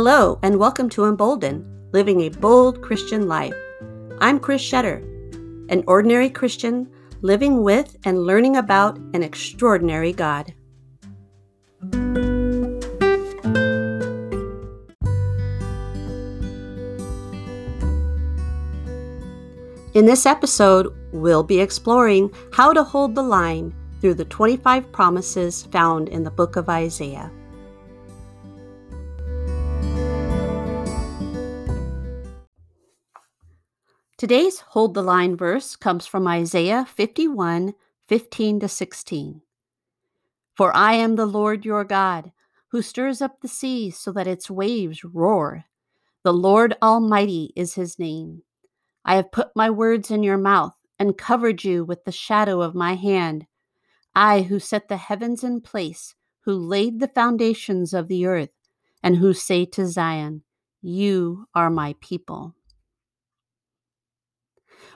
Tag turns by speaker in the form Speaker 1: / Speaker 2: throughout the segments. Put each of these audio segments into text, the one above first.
Speaker 1: Hello, and welcome to Emboldened, Living a Bold Christian Life. I'm Chris Shetter, an ordinary Christian living with and learning about an extraordinary God. In this episode, we'll be exploring how to hold the line through the 25 promises found in the book of Isaiah. Today's Hold the Line verse comes from Isaiah 51 15 to 16. For I am the Lord your God, who stirs up the sea so that its waves roar. The Lord Almighty is his name. I have put my words in your mouth and covered you with the shadow of my hand. I who set the heavens in place, who laid the foundations of the earth, and who say to Zion, You are my people.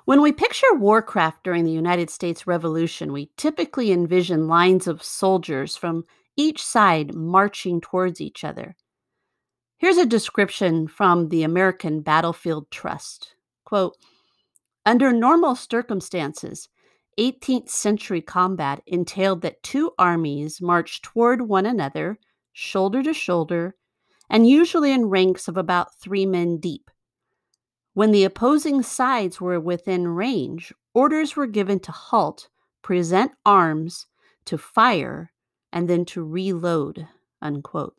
Speaker 1: When we picture warcraft during the United States Revolution, we typically envision lines of soldiers from each side marching towards each other. Here's a description from the American Battlefield Trust. Quote, Under normal circumstances, 18th century combat entailed that two armies marched toward one another, shoulder to shoulder, and usually in ranks of about three men deep. When the opposing sides were within range, orders were given to halt, present arms, to fire, and then to reload. Unquote.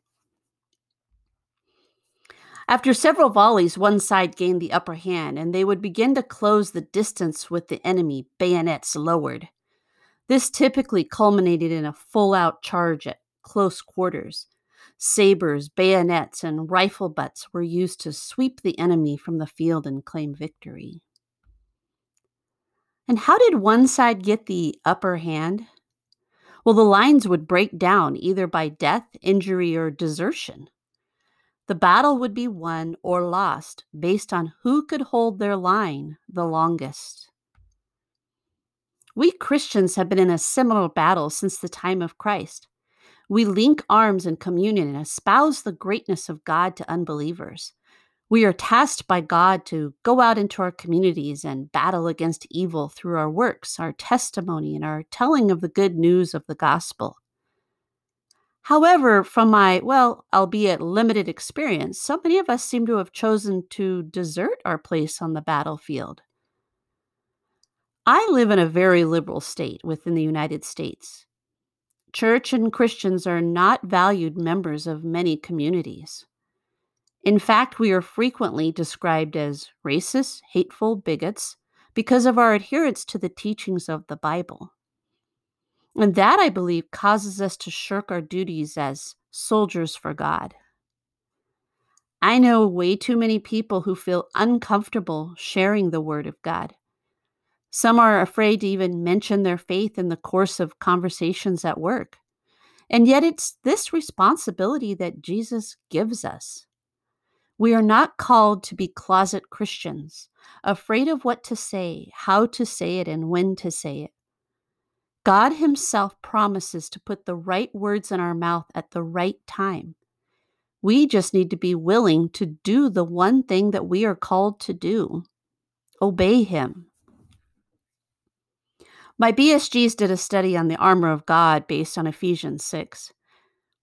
Speaker 1: After several volleys, one side gained the upper hand, and they would begin to close the distance with the enemy, bayonets lowered. This typically culminated in a full out charge at close quarters. Sabers, bayonets, and rifle butts were used to sweep the enemy from the field and claim victory. And how did one side get the upper hand? Well, the lines would break down either by death, injury, or desertion. The battle would be won or lost based on who could hold their line the longest. We Christians have been in a similar battle since the time of Christ. We link arms in communion and espouse the greatness of God to unbelievers. We are tasked by God to go out into our communities and battle against evil through our works, our testimony, and our telling of the good news of the gospel. However, from my, well, albeit limited experience, so many of us seem to have chosen to desert our place on the battlefield. I live in a very liberal state within the United States. Church and Christians are not valued members of many communities. In fact, we are frequently described as racist, hateful bigots because of our adherence to the teachings of the Bible. And that, I believe, causes us to shirk our duties as soldiers for God. I know way too many people who feel uncomfortable sharing the Word of God. Some are afraid to even mention their faith in the course of conversations at work. And yet, it's this responsibility that Jesus gives us. We are not called to be closet Christians, afraid of what to say, how to say it, and when to say it. God Himself promises to put the right words in our mouth at the right time. We just need to be willing to do the one thing that we are called to do obey Him. My BSGs did a study on the armor of God based on Ephesians 6.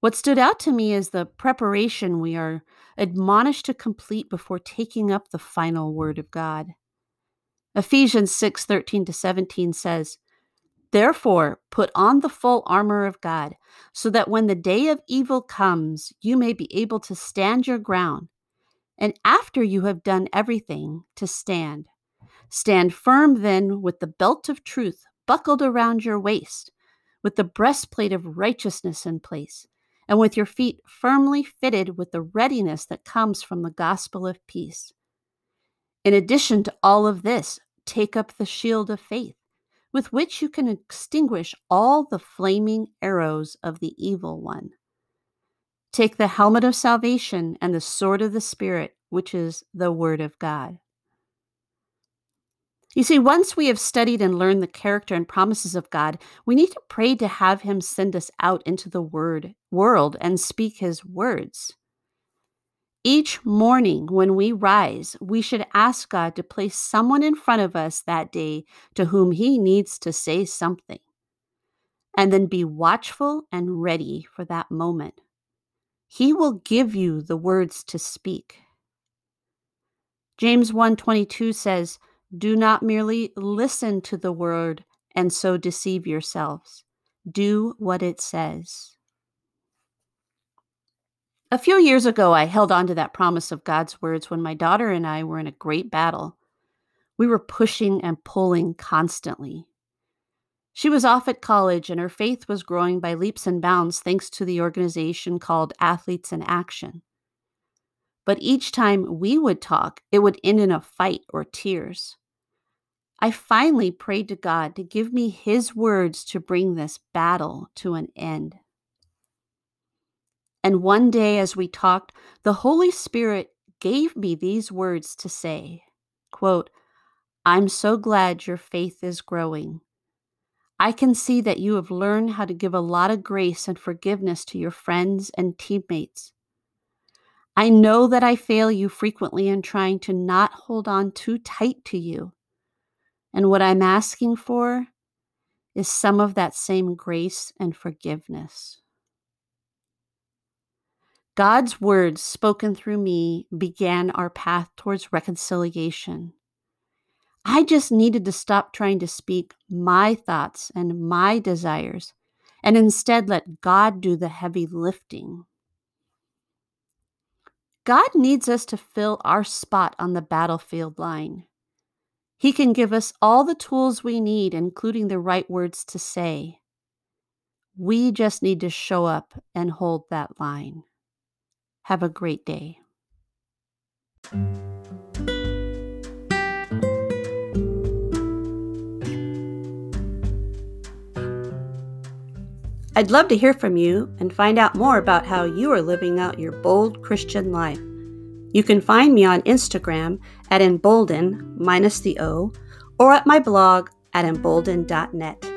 Speaker 1: What stood out to me is the preparation we are admonished to complete before taking up the final word of God. Ephesians 6 13 to 17 says, Therefore, put on the full armor of God, so that when the day of evil comes, you may be able to stand your ground. And after you have done everything, to stand. Stand firm then with the belt of truth buckled around your waist, with the breastplate of righteousness in place, and with your feet firmly fitted with the readiness that comes from the gospel of peace. In addition to all of this, take up the shield of faith with which you can extinguish all the flaming arrows of the evil one. Take the helmet of salvation and the sword of the Spirit, which is the Word of God. You see, once we have studied and learned the character and promises of God, we need to pray to have Him send us out into the word world and speak His words. Each morning when we rise, we should ask God to place someone in front of us that day to whom He needs to say something. And then be watchful and ready for that moment. He will give you the words to speak. James 1:22 says, "Do not merely listen to the word and so deceive yourselves. Do what it says." A few years ago, I held on to that promise of God's words when my daughter and I were in a great battle. We were pushing and pulling constantly. She was off at college and her faith was growing by leaps and bounds thanks to the organization called Athletes in Action. But each time we would talk, it would end in a fight or tears. I finally prayed to God to give me His words to bring this battle to an end. And one day, as we talked, the Holy Spirit gave me these words to say quote, I'm so glad your faith is growing. I can see that you have learned how to give a lot of grace and forgiveness to your friends and teammates. I know that I fail you frequently in trying to not hold on too tight to you. And what I'm asking for is some of that same grace and forgiveness. God's words spoken through me began our path towards reconciliation. I just needed to stop trying to speak my thoughts and my desires and instead let God do the heavy lifting. God needs us to fill our spot on the battlefield line. He can give us all the tools we need, including the right words to say. We just need to show up and hold that line. Have a great day. I'd love to hear from you and find out more about how you are living out your bold Christian life. You can find me on Instagram at emboldened minus the O or at my blog at emboldened.net.